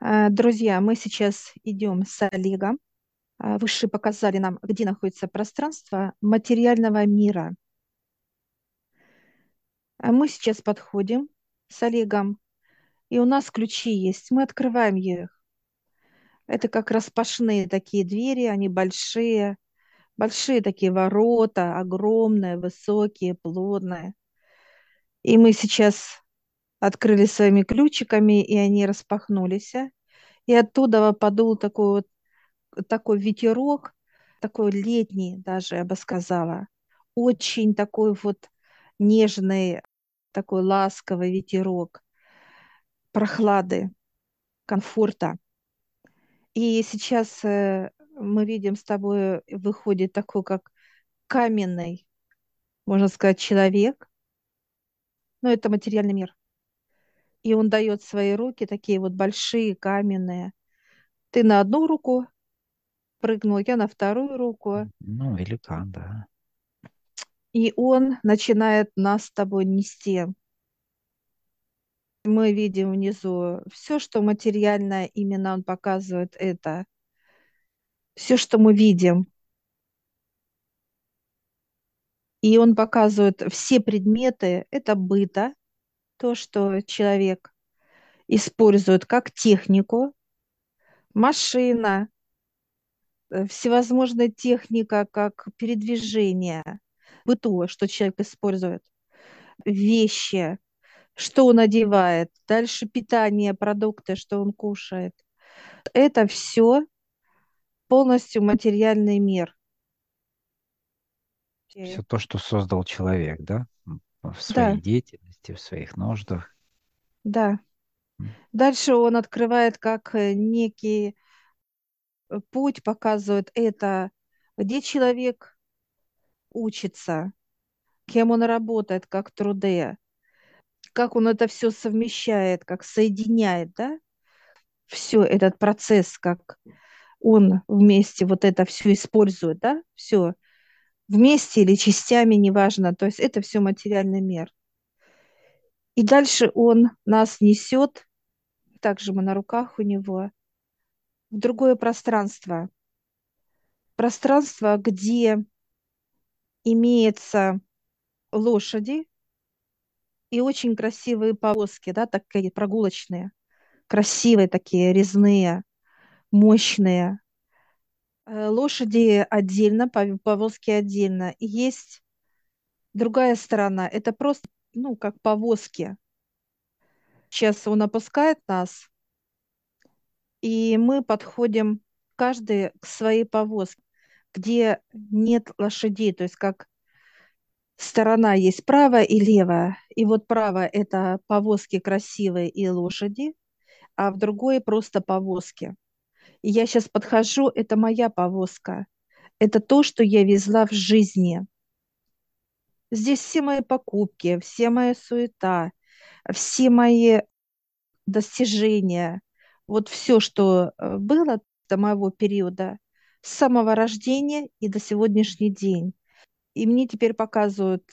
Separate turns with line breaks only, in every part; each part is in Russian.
А, Друзья, мы сейчас идем с Олегом. А, Высшие показали нам, где находится пространство материального мира. А Мы сейчас подходим с Олегом, и у нас ключи есть. Мы открываем их. Это как распашные такие двери, они большие, большие такие ворота, огромные, высокие, плотные. И мы сейчас открыли своими ключиками, и они распахнулись. И оттуда подул такой вот такой ветерок, такой летний даже, я бы сказала, очень такой вот нежный, такой ласковый ветерок прохлады, комфорта. И сейчас э, мы видим с тобой, выходит такой, как каменный, можно сказать, человек, но это материальный мир. И он дает свои руки, такие вот большие, каменные. Ты на одну руку прыгнул, я на вторую руку,
Ну, великан, да.
и он начинает нас с тобой нести. Мы видим внизу все, что материальное, именно он показывает это. Все, что мы видим. И он показывает все предметы, это быта, то, что человек использует как технику, машина, э, всевозможная техника, как передвижение, быту, что человек использует, вещи, что он одевает, дальше питание, продукты, что он кушает. Это все полностью материальный мир.
Все то, что создал человек, да? В
Да,
своей деятельности, в своих нуждах.
да. Дальше он открывает как э, некий э, путь, показывает это, где человек учится, кем он работает, как труде, как он это все совмещает, как соединяет, да, все этот процесс, как он вместе вот это все использует, да, все вместе или частями, неважно, то есть это все материальный мир. И дальше он нас несет, также мы на руках у него, в другое пространство. Пространство, где имеются лошади и очень красивые повозки, да, такие прогулочные, красивые такие, резные, мощные. Э, Лошади отдельно, пов- повозки отдельно. И есть другая сторона, это просто, ну, как повозки. Сейчас он опускает нас, и мы подходим каждый к своей повозке, где нет лошадей, то есть как сторона есть правая и левая. И вот правая– это повозки красивые и лошади, а в другой просто повозки. И я сейчас подхожу, это моя повозка. Это то, что я везла в жизни. Здесь все мои покупки, все моя суета, все мои достижения, вот все, что э, было до моего периода, с самого рождения и до сегодняшний день. И мне теперь показывают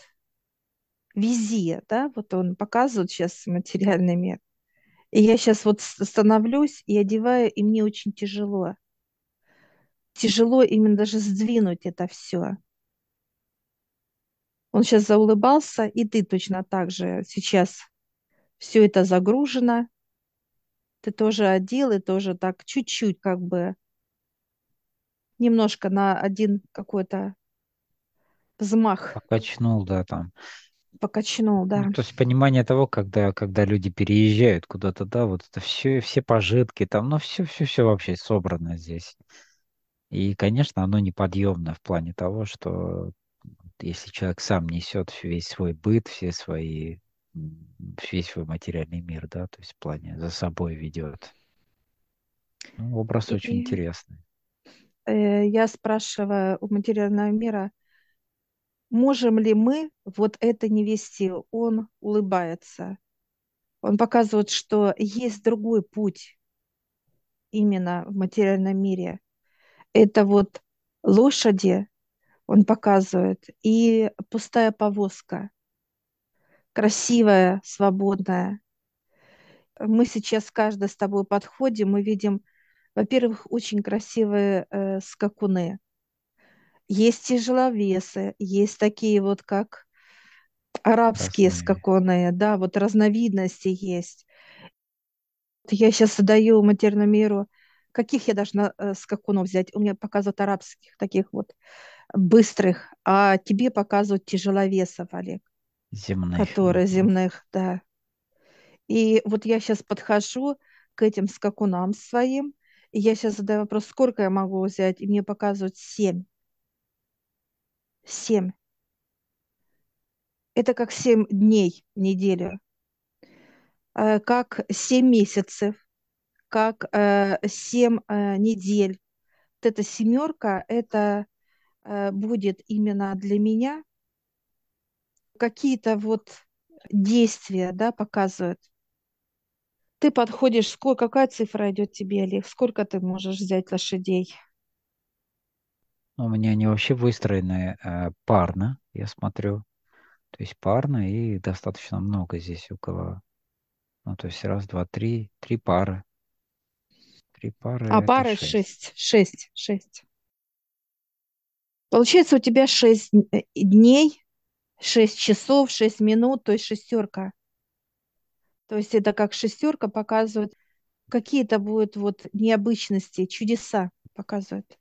вези, да, вот он показывает сейчас материальный мир. И я сейчас вот становлюсь и одеваю, и мне очень тяжело. Тяжело именно даже сдвинуть это все. Он сейчас заулыбался, и ты точно так же сейчас все это загружено, ты тоже одел, и тоже так чуть-чуть как бы немножко на один какой-то взмах
Покачнул, да, там.
покачнул,
Ну,
да.
то есть понимание того, когда, когда люди переезжают куда-то, да, вот это все, все пожитки там, ну, все, все, все вообще собрано здесь. И, конечно, оно неподъемно в плане того, что если человек сам несет весь свой быт, все свои, весь свой материальный мир, да, то есть в плане за собой ведет. Ну, образ очень
И
интересный.
э, я спрашиваю у материального мира, можем ли мы вот это не вести? Он улыбается. Он показывает, что есть другой путь именно в материальном мире. Это вот лошади, он показывает, и пустая повозка, красивая, свободная. Мы сейчас каждый с тобой подходим, мы видим, во-первых, очень красивые э, скакуны. Есть тяжеловесы, есть такие вот, как арабские
Разные.
скакуны, да, вот разновидности есть. Я сейчас задаю матерному миру, каких я должна э, скакунов взять. У меня показывают арабских, таких вот быстрых, а тебе показывают тяжеловесов, Олег,
Земных.
которые земных, да. И вот я сейчас подхожу к этим скакунам своим, и я сейчас задаю вопрос, сколько я могу взять, и мне показывают семь. Семь. Это как семь дней в неделю, э, как семь месяцев, как э, семь э, недель. Вот эта семерка, это будет именно для меня какие-то вот действия, да, показывают. Ты подходишь, сколько, какая цифра идет тебе, Олег? Сколько ты можешь взять лошадей?
Ну, У меня они вообще выстроены э, парно, я смотрю. То есть парно и достаточно много здесь около. Ну, то есть раз, два, три, три пары. Три пары
А пары
шесть.
шесть, шесть, шесть. Получается, у тебя шесть э, дней, шесть часов, шесть минут, то есть шестерка. То есть это как шестерка показывает, какие-то будут вот необычности, чудеса показывают.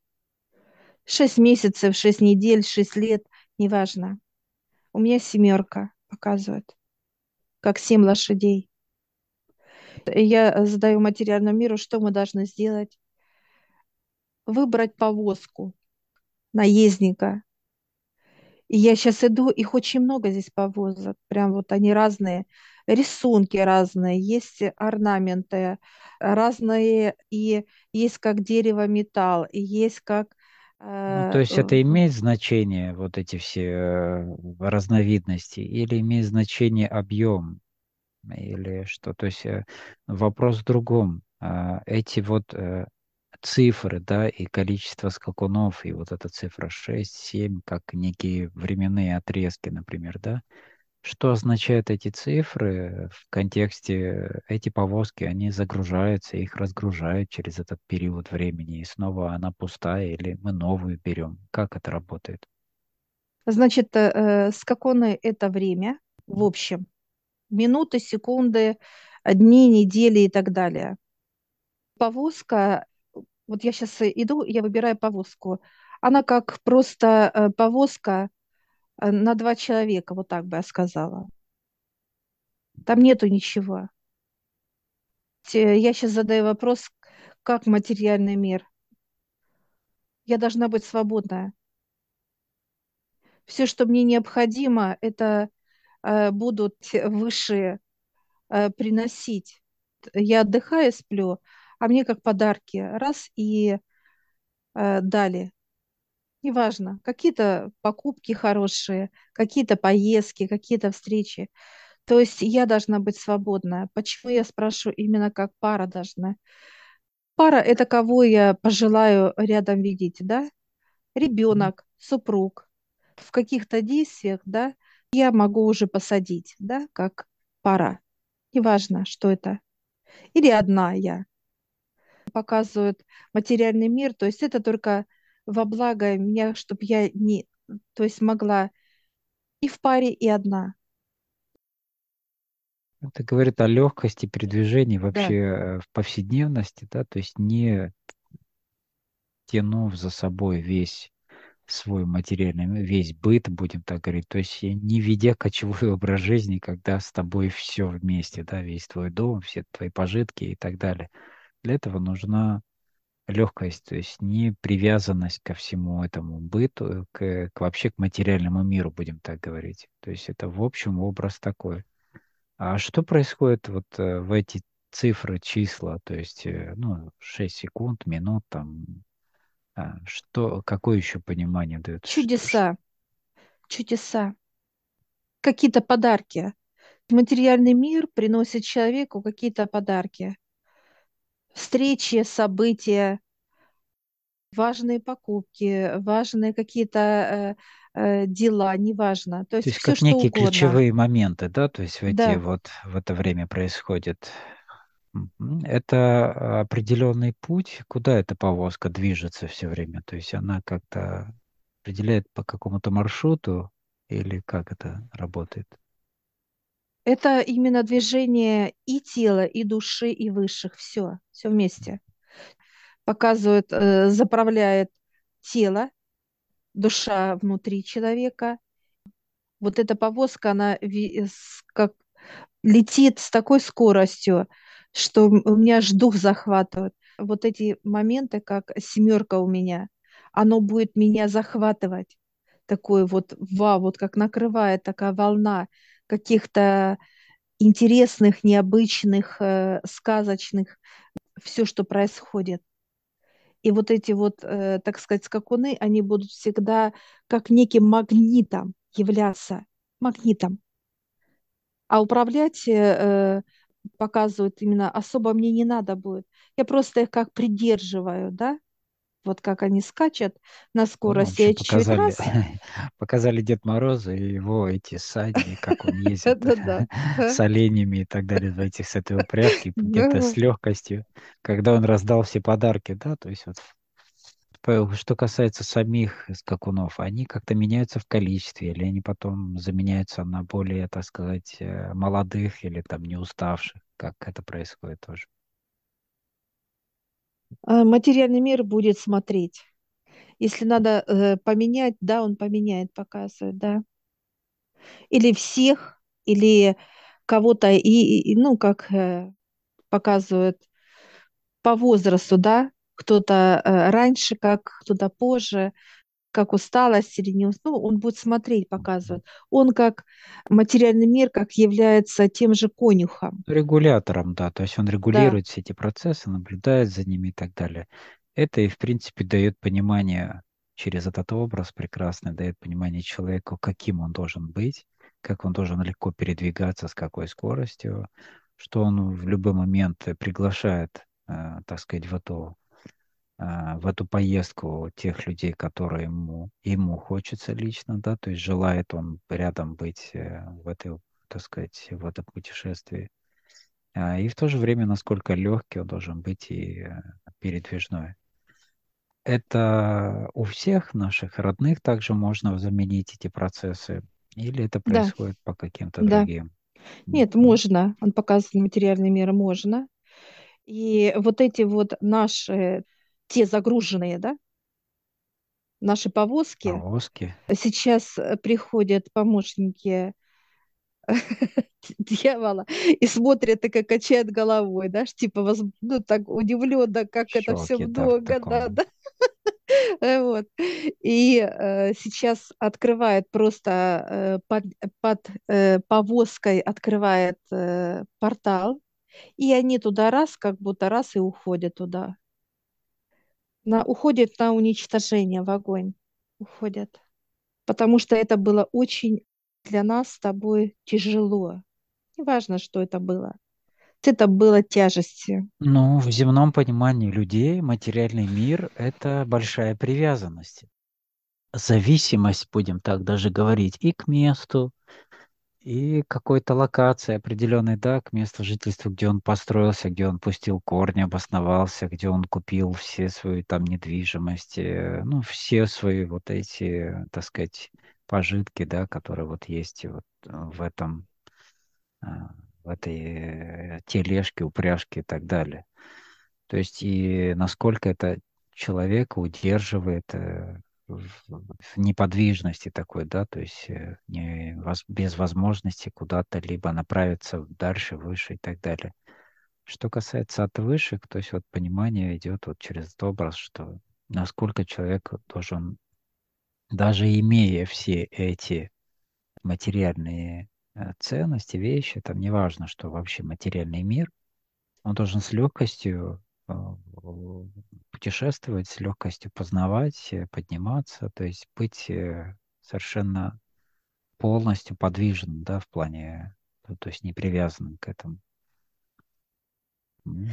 Шесть месяцев, шесть недель, шесть лет, неважно. У меня семерка показывает, как семь лошадей. Я задаю материальному миру, что мы должны сделать. Выбрать повозку наездника. И я сейчас иду, их очень много здесь повозок. Прям вот они разные. Рисунки разные, есть орнаменты разные, и есть как дерево, металл, и есть как
Ну, то
э,
есть это
в-
имеет значение, вот эти все э, разновидности, или имеет значение объем, или что? То есть э, вопрос в другом. А, Эти вот э, цифры, да, и количество скакунов, и вот эта цифра 6, 7, как некие временные отрезки, например, да, Что означают эти цифры в контексте эти повозки, они загружаются, их разгружают через этот период времени, и снова она пустая, или мы новую берем? Как это работает?
значит, э, скаконы– это время, в общем, минуты, секунды, дни, недели и так далее. Повозка, вот я сейчас иду, я выбираю повозку. Она как просто э, повозка э, на два человека, вот так бы я сказала. Там нету ничего. Я сейчас задаю вопрос, как материальный мир. Я должна быть свободная. Все, что мне необходимо, это э, будут высшие э, приносить. Я отдыхаю, сплю, а мне как подарки. Раз и э, дали. Неважно, какие-то покупки хорошие, какие-то поездки, какие-то встречи. То есть я должна быть свободная. Почему я спрашиваю именно как пара должна? Пара– это кого я пожелаю рядом видеть, да? Ребенок, супруг. В каких-то действиях, да, я могу уже посадить, да, как пара. Неважно, что это. Или одна я. Показывают материальный мир, то есть это только во благо меня, чтобы я не, то есть могла и в паре, и одна.
Это говорит о легкости передвижений вообще
Да.
э, в повседневности, да, то есть не тянув за собой весь свой материальный, весь быт, будем так говорить, то есть не ведя кочевой образ жизни, когда с тобой все вместе, да, весь твой дом, все твои пожитки и так далее. Для этого нужна легкость, то есть не привязанность ко всему этому быту, к, к вообще к материальному миру, будем так говорить. То есть это в общем образ такой. А что происходит вот э, в эти цифры, числа, то есть, э, ну, 6 секунд, минут, там, а, что, какое еще понимание ш-
Чудеса, чудеса, какие-то подарки. Материальный мир приносит человеку какие-то подарки. Встречи, события, важные покупки, важные какие-то э, э, дела, неважно. То
то
есть
есть
все
как
что
некие
угодно.
ключевые моменты, да, то есть в эти
Да,
вот, в это время происходят. Мгм. Это определенный путь, куда эта повозка движется все время. То есть она как-то определяет по какому-то маршруту или как это работает?
Это именно движение и тела, и души, и высших. Все, все вместе. Показывает, э, заправляет тело, душа внутри человека. Вот эта повозка, она как летит с такой скоростью, что у меня аж дух захватывает. Вот эти моменты, как семерка у меня, оно будет меня захватывать. Такой вот вау, вот как накрывает такая волна каких-то интересных, необычных, э, сказочных, все, что происходит. И вот эти вот, э, так сказать, скакуны, они будут всегда как неким магнитом являться, магнитом. А управлять, э, показывают именно особо мне не надо будет. Я просто их как придерживаю, да, вот как они скачут на скорости, чуть-чуть
показали,
раз,
показали Дед Мороза и его эти сани, как он ездит с оленями и так далее в этих с этой упряжки, где-то с легкостью, когда он раздал все подарки, да, то есть вот Что касается самих скакунов, они как-то меняются в количестве, или они потом заменяются на более, так сказать, э, молодых или там не уставших, как это происходит тоже.
А Материальный мир будет смотреть. Если надо э, поменять, да, он поменяет, показывает, да. Или всех, или кого-то, и, и- ну, как э, показывают по возрасту, да, кто-то э, раньше, как кто-то позже, как усталость или не ус- ну, он будет смотреть, показывать. Он как материальный мир, как является тем же конюхом,
Регулятором, да, то есть он
да.
регулирует все эти процессы, наблюдает за ними и так далее. Это и, в принципе, дает понимание через этот образ прекрасный, дает понимание человеку, каким он должен быть, как он должен легко передвигаться, с какой скоростью, что он в любой момент приглашает, э, так сказать, в эту, в эту поездку тех людей, которые ему, ему хочется лично, да, то есть желает он рядом быть э, в этой, так сказать, в этом путешествии. А, И в то же время, насколько легкий он должен быть и э, передвижной. Это у всех наших родных также можно заменить эти процессы, или это
Да,
происходит по каким-то
да.
другим?
Нет, можно. Он показывает материальный мир, можно. И вот эти вот наши, те загруженные, да, наши повозки,
Повозки,
сейчас э, приходят помощники дьявола и смотрят, и как качает головой, да, типа, воз- ну, так удивленно, как это все
шоки, да, в
много, да, да, э, вот. И э, сейчас открывает просто э, под, под э, повозкой открывает э, портал, и они туда раз, как будто раз и уходят туда. На, уходят на уничтожение, в огонь. Уходят. Потому что это было очень для нас с тобой тяжело. Неважно, что это было. Это было тяжестью.
Ну, в земном понимании людей материальный мир– это большая привязанность. Зависимость, будем так даже говорить, и к месту, И какой-то локации определенной, да, к месту жительства, где он построился, где он пустил корни, обосновался, где он купил все свои там недвижимости, э, ну, все свои вот эти, так сказать, пожитки, да, которые вот есть вот э, в этом, а, в этой э, тележке, упряжке и так далее. То есть и насколько это человека удерживает э, в неподвижности такой, да, то есть э, не, без возможности куда-то либо направиться дальше, выше и так далее. Что касается от высших, то есть вот понимание идет вот через этот образ, что насколько человек должен, даже имея все эти материальные э, ценности, вещи, там неважно, что вообще материальный мир, он должен с легкостью путешествовать, с легкостью познавать, э, подниматься, то есть быть э, совершенно полностью подвижным, да, в плане, ну, то есть не привязанным к этому. М,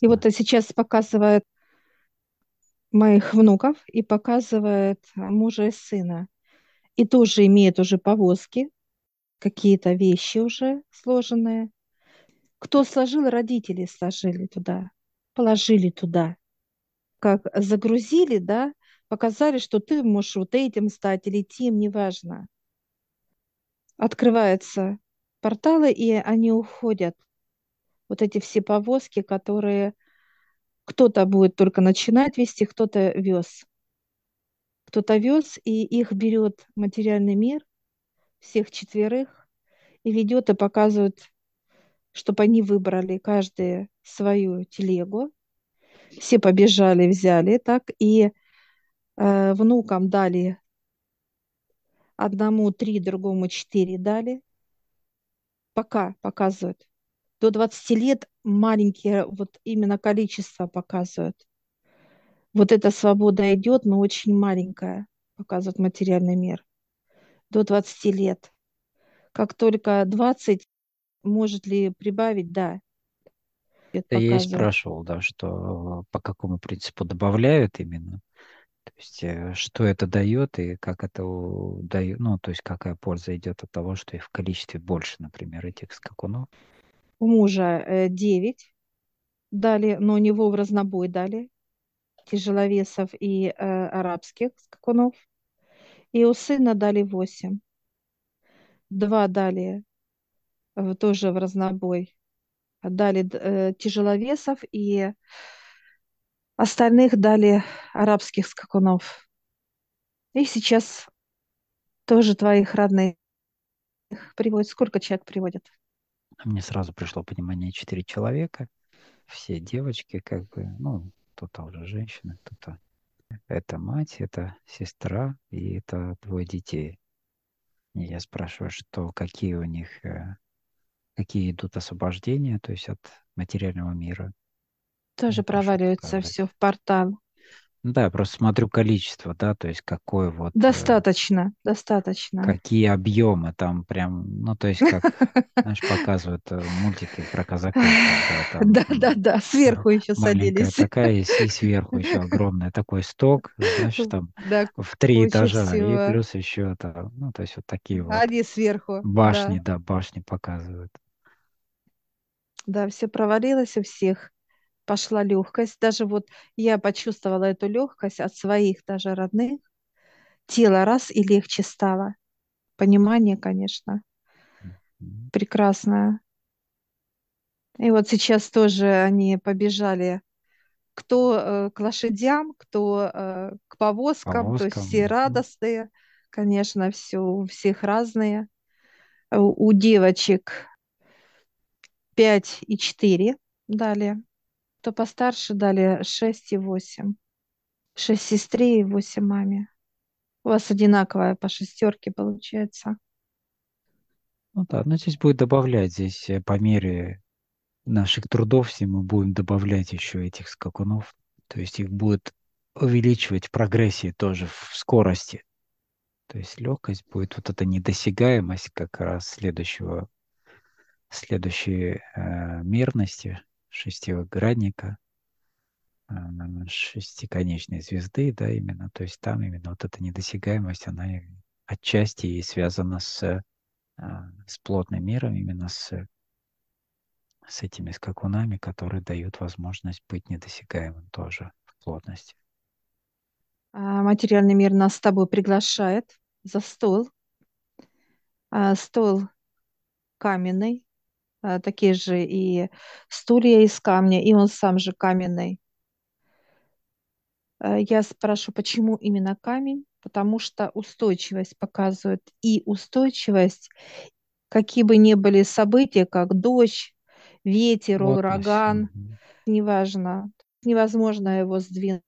И вот
Интересно.
а сейчас показывает моих внуков и показывает мужа и сына. И тоже имеет уже повозки, какие-то вещи уже сложенные. Кто сложил, родители сложили туда, положили туда. Как загрузили, да, показали, что ты можешь вот этим стать или тем, неважно. Открываются порталы, и они уходят. Вот эти все повозки, которые кто-то будет только начинать вести, кто-то вез. Кто-то вез, и их берет материальный мир, всех четверых, и ведет и показывает, чтобы они выбрали каждый свою телегу. Все побежали, взяли так, и э, внукам дали одному три, другому четыре дали. Пока показывают. До 20 лет маленькие вот именно количество показывают. Вот эта свобода идет, но очень маленькая, показывает материальный мир. До 20 лет. Как только 20, может ли прибавить, да.
Это я и спрашивал, да, что по какому принципу добавляют именно. То есть, э, что это дает и как это дает, ну, то есть, какая польза идет от того, что их в количестве больше, например, этих скакунов?
У мужа э, 9 дали, но у него в разнобой дали тяжеловесов и э, арабских скакунов. И у сына дали 8. Два дали э, тоже в разнобой. Дали э, тяжеловесов и остальных дали арабских скакунов. И сейчас тоже твоих родных приводят. Сколько человек приводят?
Мне сразу пришло понимание четыре человека. Все девочки, как бы, ну, кто-то уже женщина, кто-то это мать, это сестра и это двое детей. И я спрашиваю, что какие у них, э, какие идут освобождения, то есть от материального мира.
Тоже проваливается все в портал.
Да, я просто смотрю количество, да, то есть какое вот...
Э, достаточно, э, достаточно.
Какие объемы там прям, ну, то есть как, знаешь, показывают э, мультики про казаков.
Да, да, да, сверху еще садились.
такая, и, и сверху еще огромный такой сток, знаешь, там в три этажа, и плюс еще там, ну, то есть вот такие вот.
Они сверху.
Башни, да башни показывают.
Да, все провалилось у всех пошла легкость. Даже вот я почувствовала эту легкость от своих даже родных. Тело раз и легче стало. Понимание, конечно, прекрасное. И вот сейчас тоже они побежали кто э, к лошадям, кто э, к повозкам, повозкам, то есть все радостные, конечно, все у всех разные. У, у девочек 5 и 4 далее кто постарше дали 6 и 8. 6 сестре и 8 маме. У вас одинаковая по шестерке получается.
Ну да, но здесь будет добавлять, здесь э, по мере наших трудов все мы будем добавлять еще этих скакунов. То есть их будет увеличивать в прогрессии тоже в скорости. То есть легкость будет вот эта недосягаемость как раз следующего, следующей э, мерности, шестигранника, а, шестиконечной звезды, да, именно, то есть там именно вот эта недосягаемость, она отчасти и связана с, а, с плотным миром, именно с, с этими скакунами, которые дают возможность быть недосягаемым тоже в плотности.
А материальный мир нас с тобой приглашает за стол. Стол каменный, а, такие же и стулья из камня, и он сам же каменный. А, я спрашиваю, почему именно камень? Потому что устойчивость показывает и устойчивость, какие бы ни были события, как дождь, ветер, вот ураган, неважно, невозможно его сдвинуть.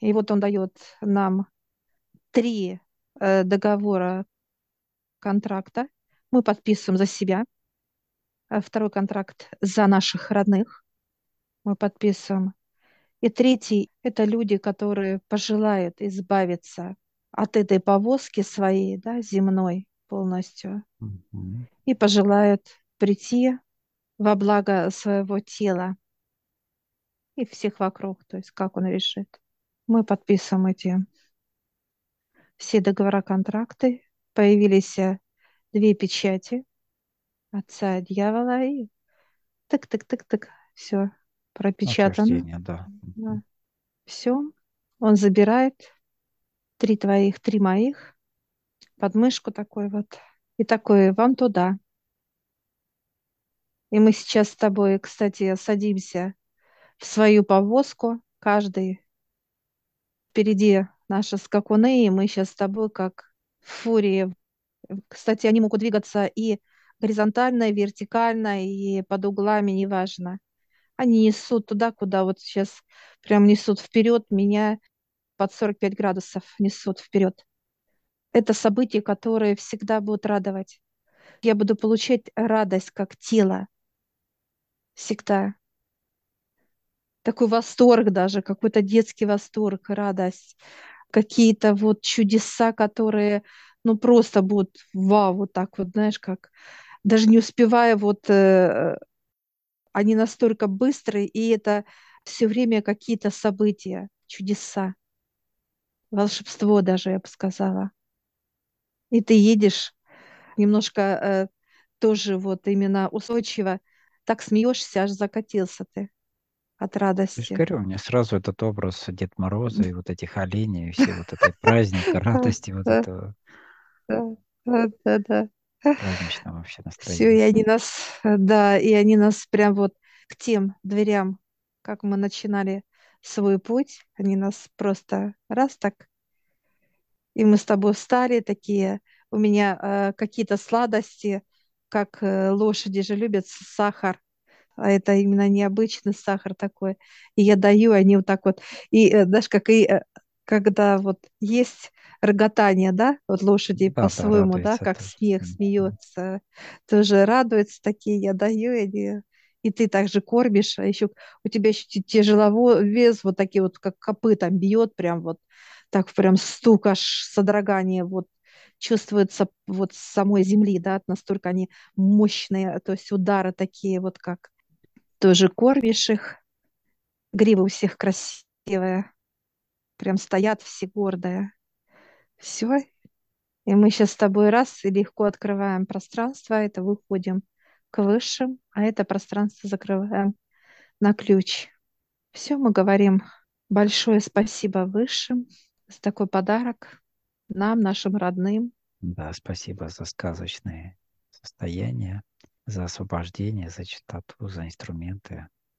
И вот он дает нам три э, договора контракта. Мы подписываем за себя – Э, второй контракт за наших родных мы подписываем. И третий – это люди, которые пожелают избавиться от этой повозки своей, да, земной полностью, mm-hmm. и пожелают прийти во благо своего тела и всех вокруг, то есть как он решит. Мы подписываем эти все договора, контракты. Появились э, две печати – отца дьявола и тык-тык-тык-тык, все пропечатано.
Да.
Да. Все, он забирает три твоих, три моих, подмышку такой вот, и такой, вам туда. И мы сейчас с тобой, кстати, садимся в свою повозку, каждый впереди наши скакуны, и мы сейчас с тобой как в фурии. Кстати, они могут двигаться и горизонтально, и вертикально, и под углами, неважно. Они несут туда, куда вот сейчас прям несут вперед, меня под 45 градусов несут вперед. Это события, которые всегда будут радовать. Я буду получать радость как тело. Всегда. Такой восторг даже, какой-то детский восторг, радость. Какие-то вот чудеса, которые, ну, просто будут вау, вот так вот, знаешь, как даже не успевая вот э, они настолько быстрые, и это все время какие-то события, чудеса, волшебство даже, я бы сказала. И ты едешь немножко э, тоже вот именно устойчиво, так смеешься, аж закатился ты от
Я же
радости.
говорю, у меня сразу этот образ Дед Мороза и вот этих оленей, и все вот этой праздника, радости, вот этого.
Да, да, да, да.
праздничного вообще
Все, и они нас, э, да, и они нас прям вот к тем дверям, как мы начинали свой путь, они нас просто раз так, и мы с тобой встали такие, у меня э, какие-то сладости, как э, лошади же любят сахар, а это именно необычный сахар такой, и я даю, они вот так вот, и э, знаешь, как и э, когда вот есть роготание, да, вот лошади
Да, да,
по-своему, да,
радуется
как
тоже.
смех смеется, тоже радуются такие, я даю, и они- и ты также кормишь, а еще у тебя еще тяжеловой вес, вот такие вот, как копытом бьет, прям вот так прям стук, аж содрогание вот чувствуется вот с самой земли, да, настолько они мощные, то есть удары такие вот как тоже кормишь их, грива у всех красивая, прям стоят все гордые. Все, и мы сейчас с тобой раз и легко открываем пространство, это выходим к высшим, а это пространство закрываем на ключ. Все, мы говорим большое спасибо высшим за такой подарок нам, нашим родным.
Да, спасибо за сказочные состояния, за освобождение, за чистоту, за инструменты.